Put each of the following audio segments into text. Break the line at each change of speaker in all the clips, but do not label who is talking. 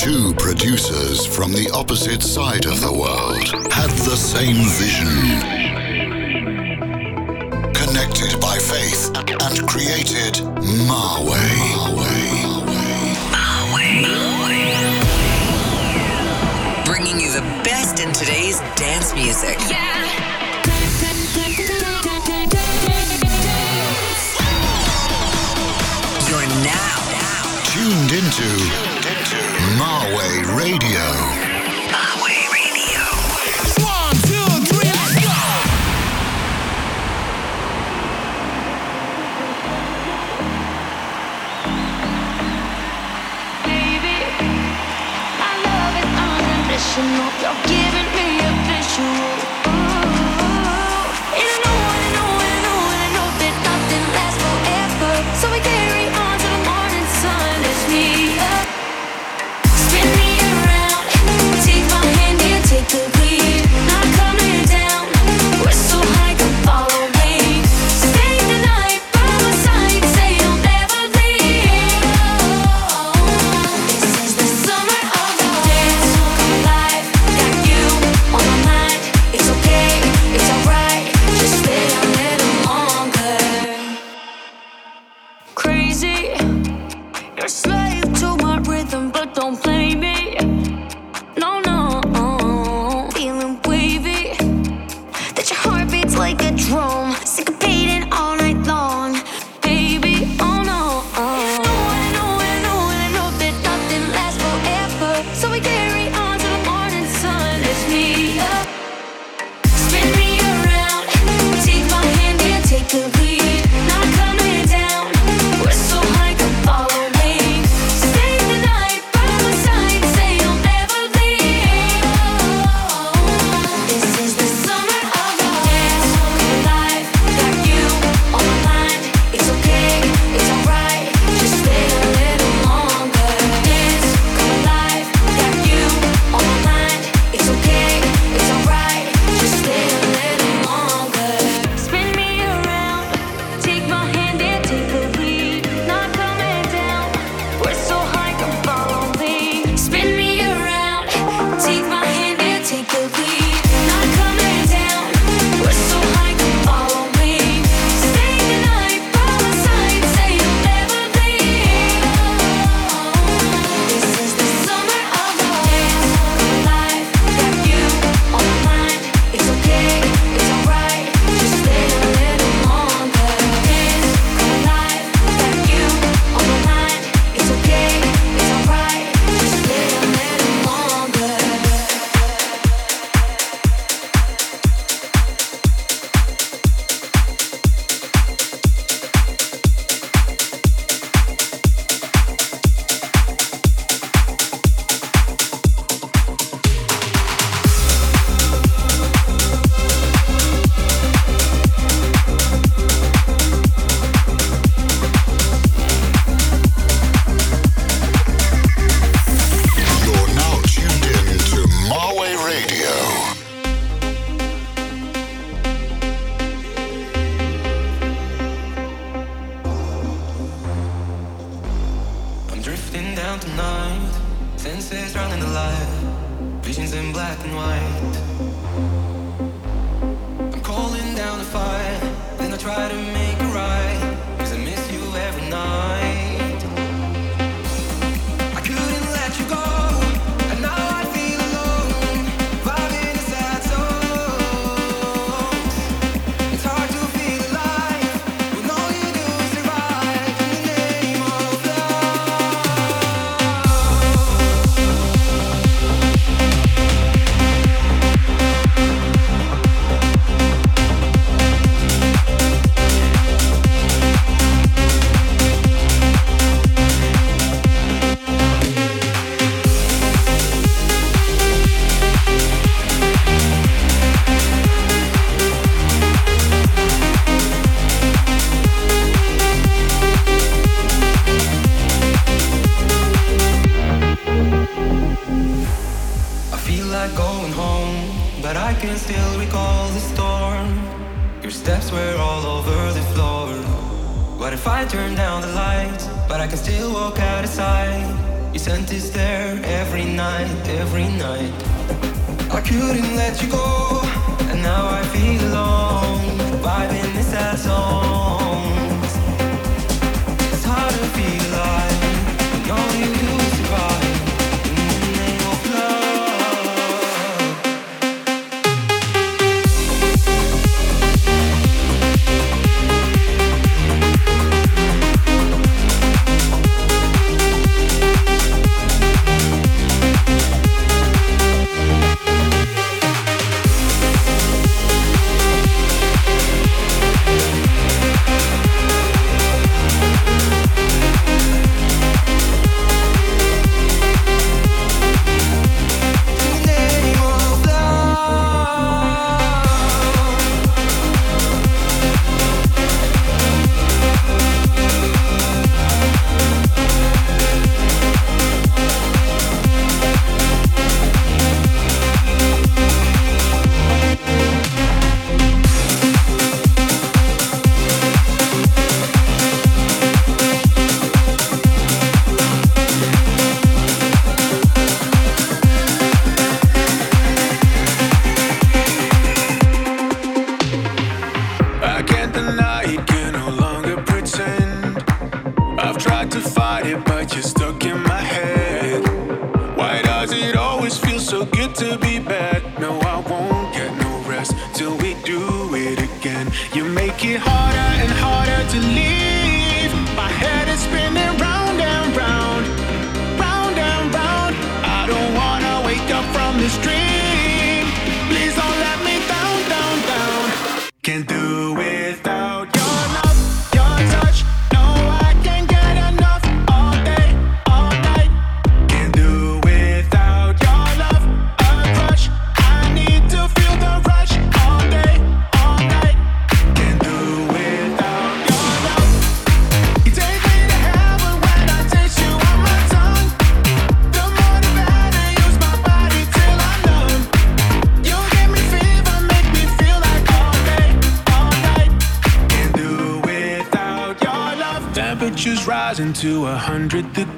Two producers from the opposite side of the world had the same vision. Connected by faith and created Marway. Marway.
Bringing you the best in today's dance music. Yeah.
tuned into Radio.
Drifting down tonight, senses running alive, visions in black and white.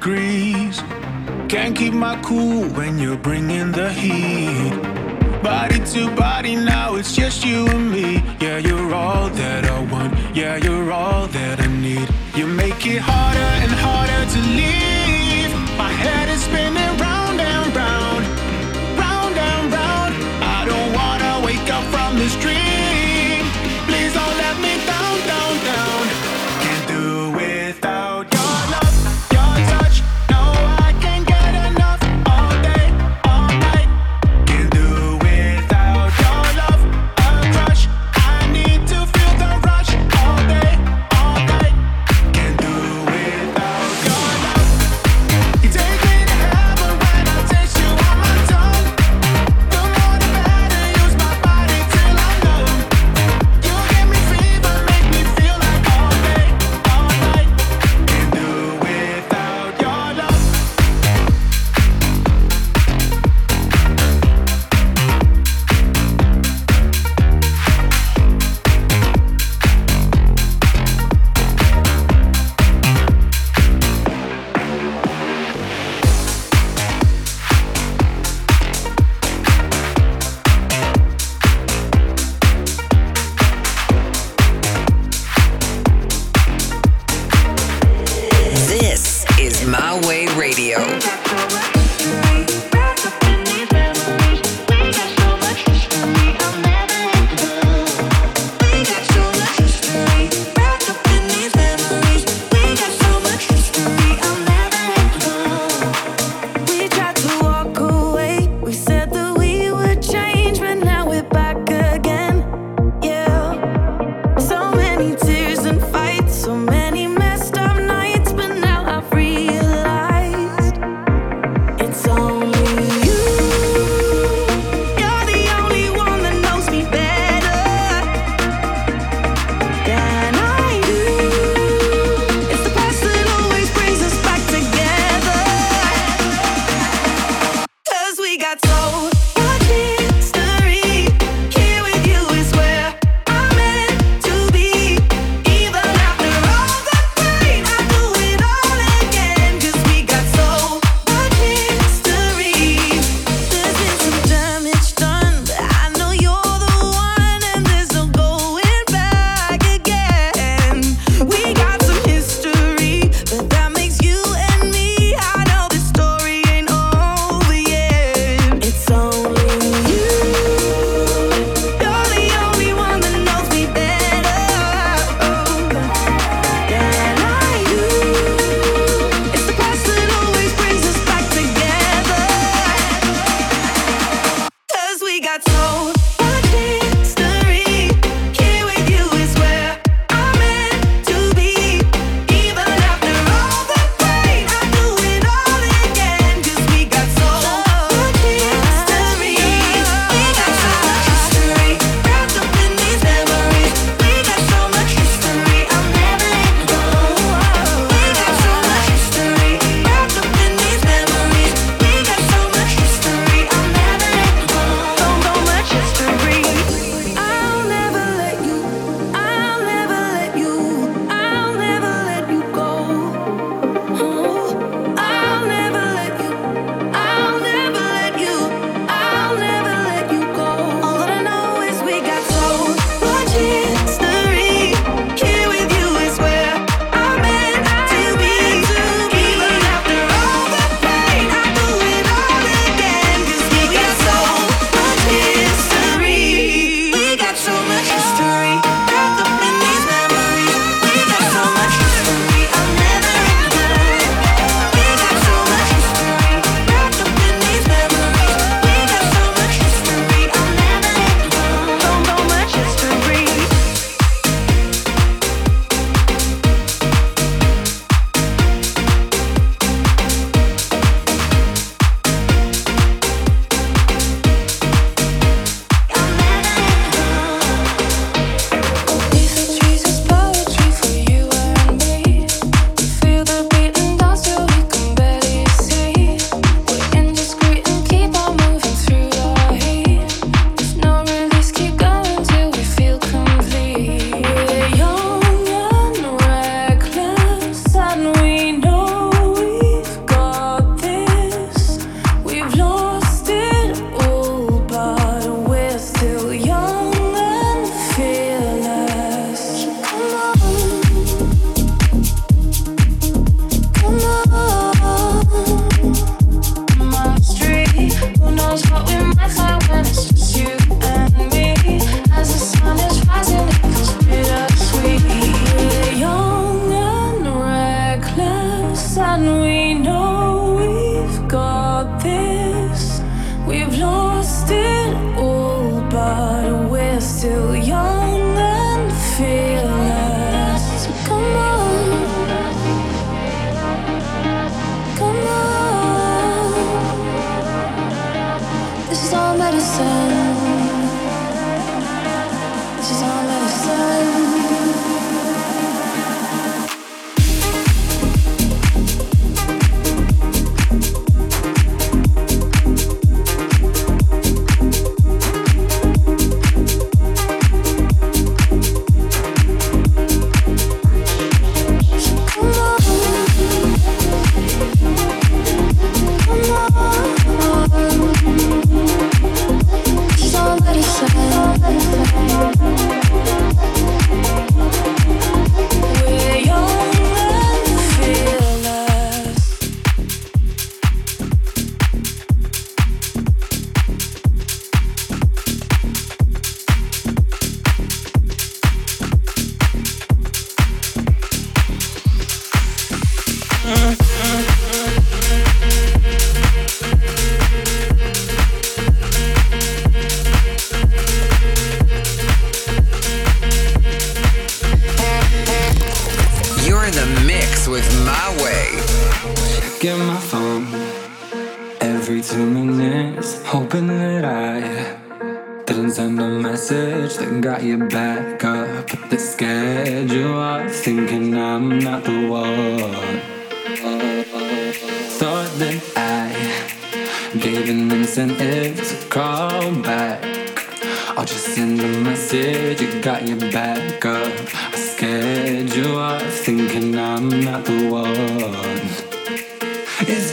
degrees. Can't keep my cool when you're bringing the heat. Body to body, now it's just you and me. Yeah, you're all that I want. Yeah, you're all that I need. You make it harder and harder to leave.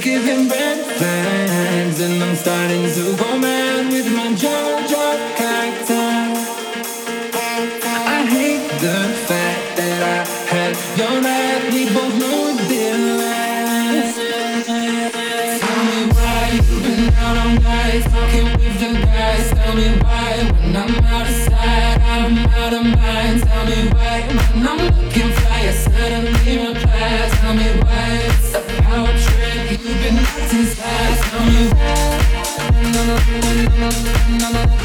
giving red flags, and I'm starting to go mad with my JoJo character. I hate the
fact that I had your night. another, another.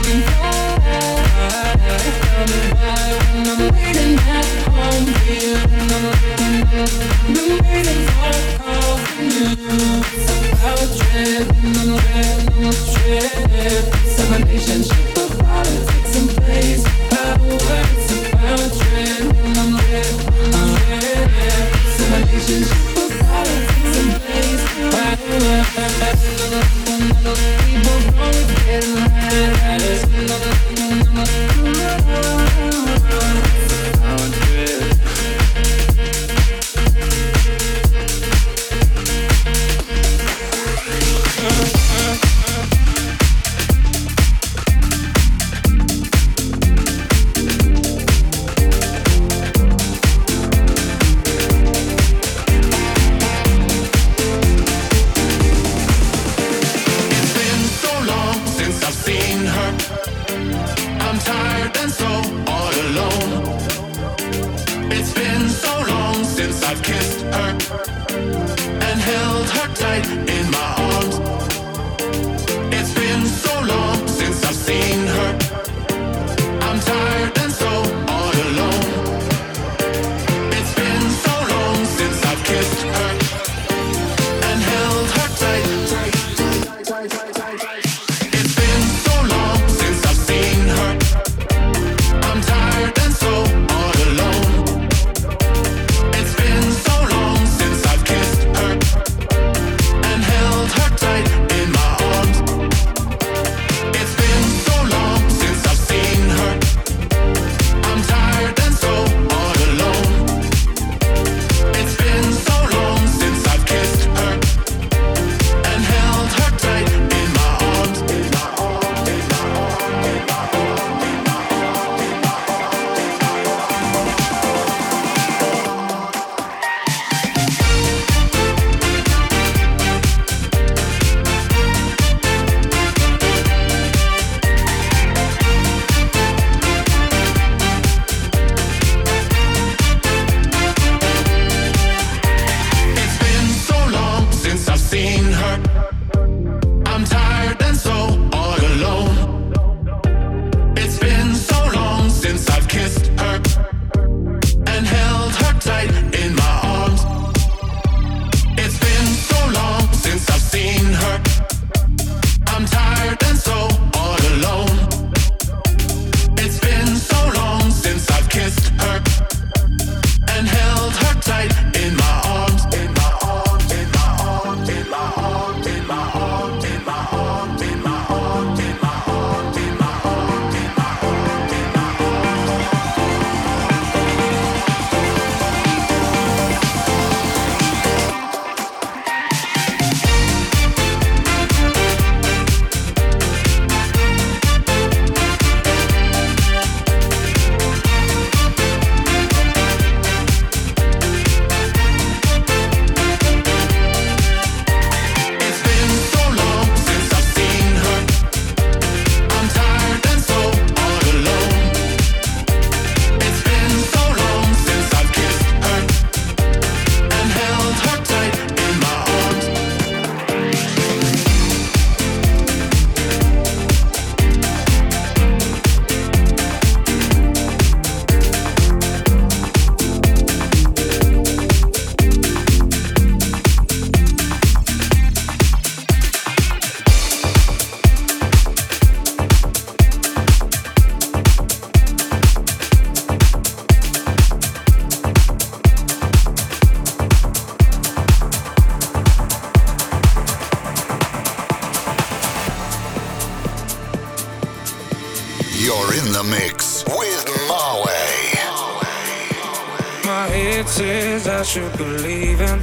Should believe in.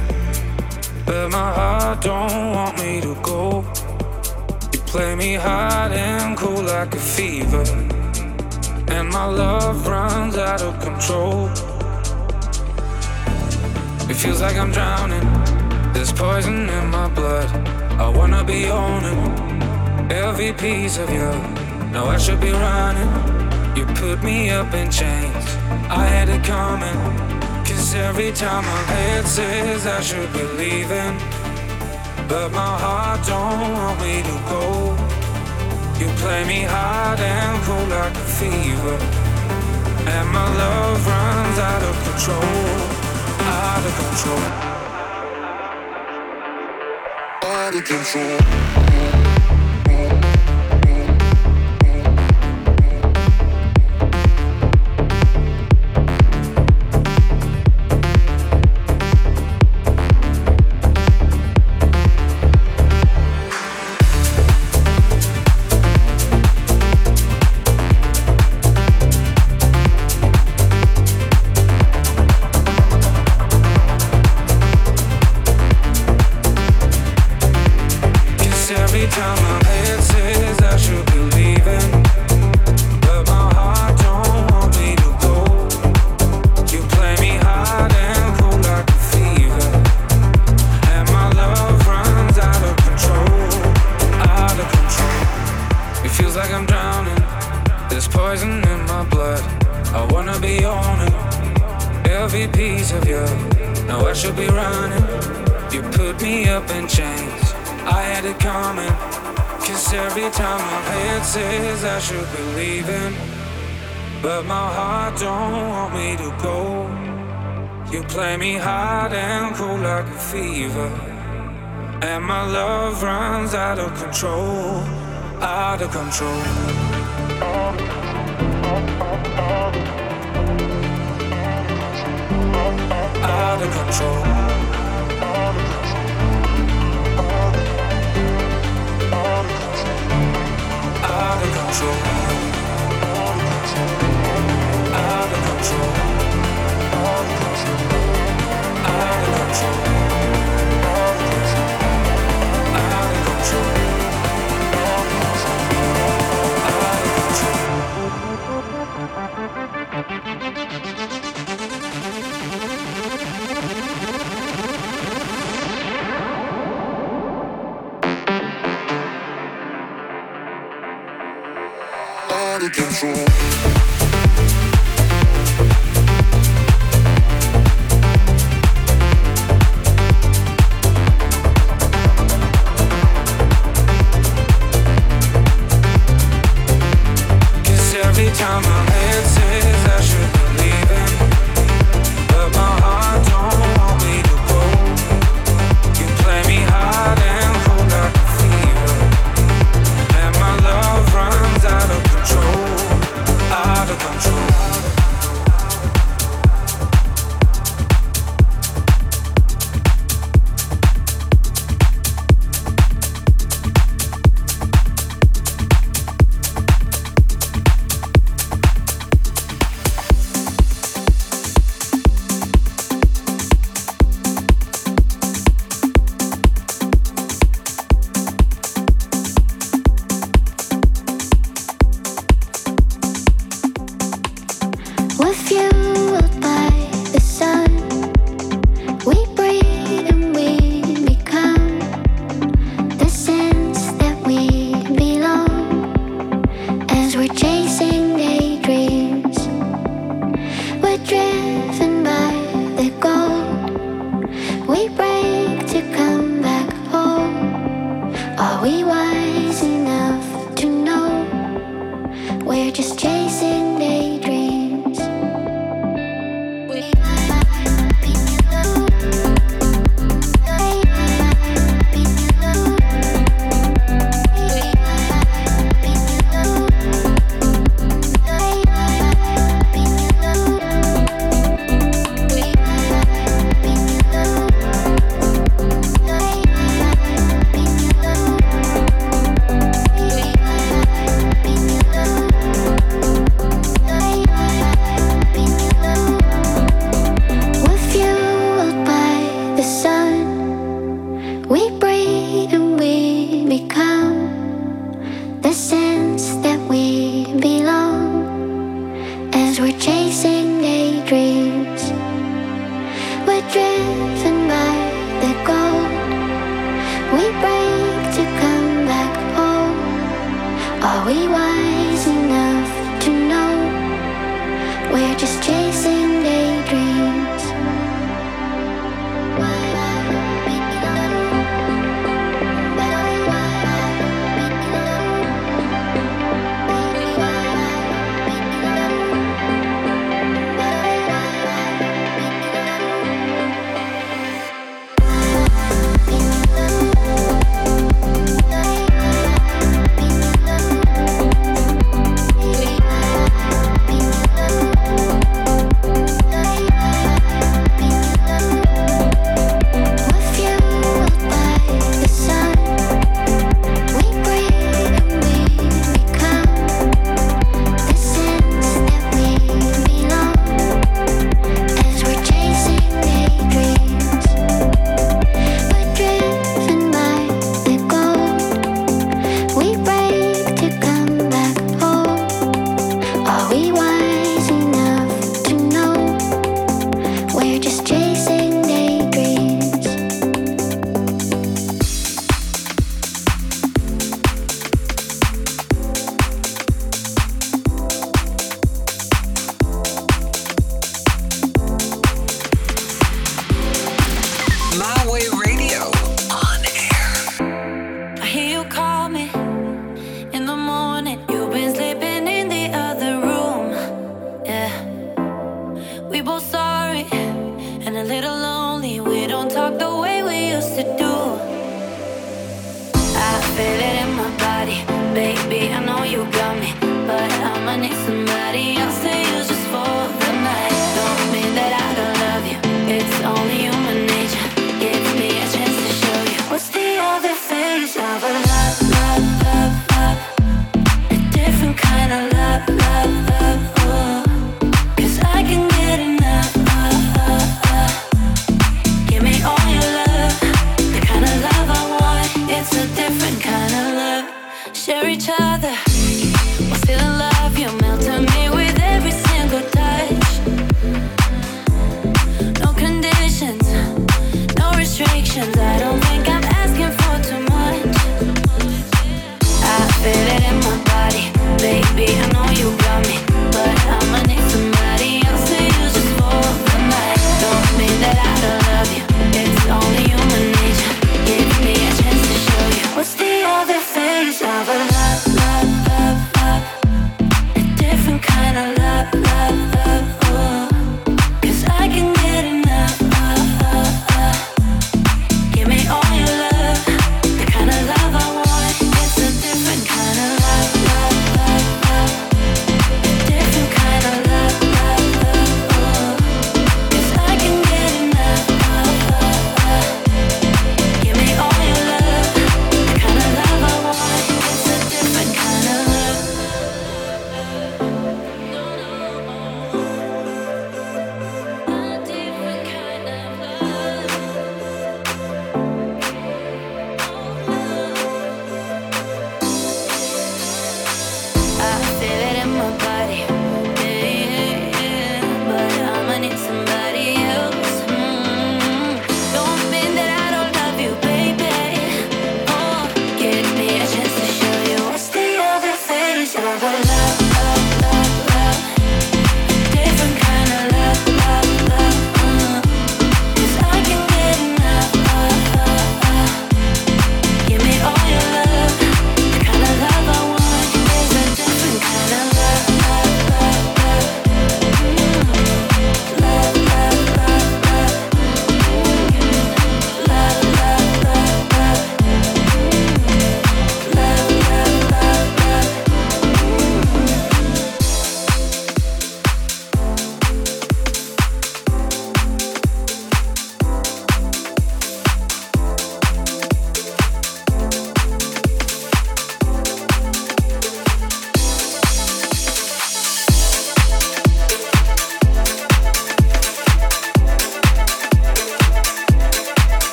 But my heart don't want me to go. You play me hot and cool like a fever. And my love runs out of control. It feels like I'm drowning. There's poison in my blood. I wanna be owning every piece of you. Now I should be running. You put me up in chains. I had it coming. Every time my head says I should be leaving, but my heart don't want me to go. You play me hard and cold like a fever, and my love runs out of control, out of control, out of control, control.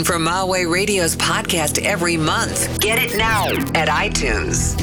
from Malway Radio's podcast every month. Get it now at iTunes.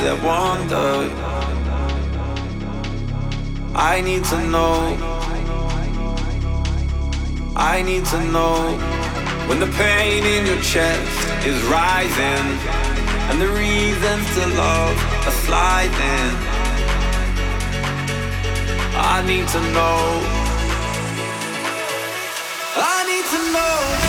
that wander. I
need to know. I need to know when the pain in your chest is rising and the reasons to love are sliding. I need to know. I need to know.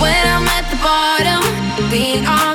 When I'm at the bottom. Lean on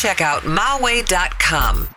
check out myway.com.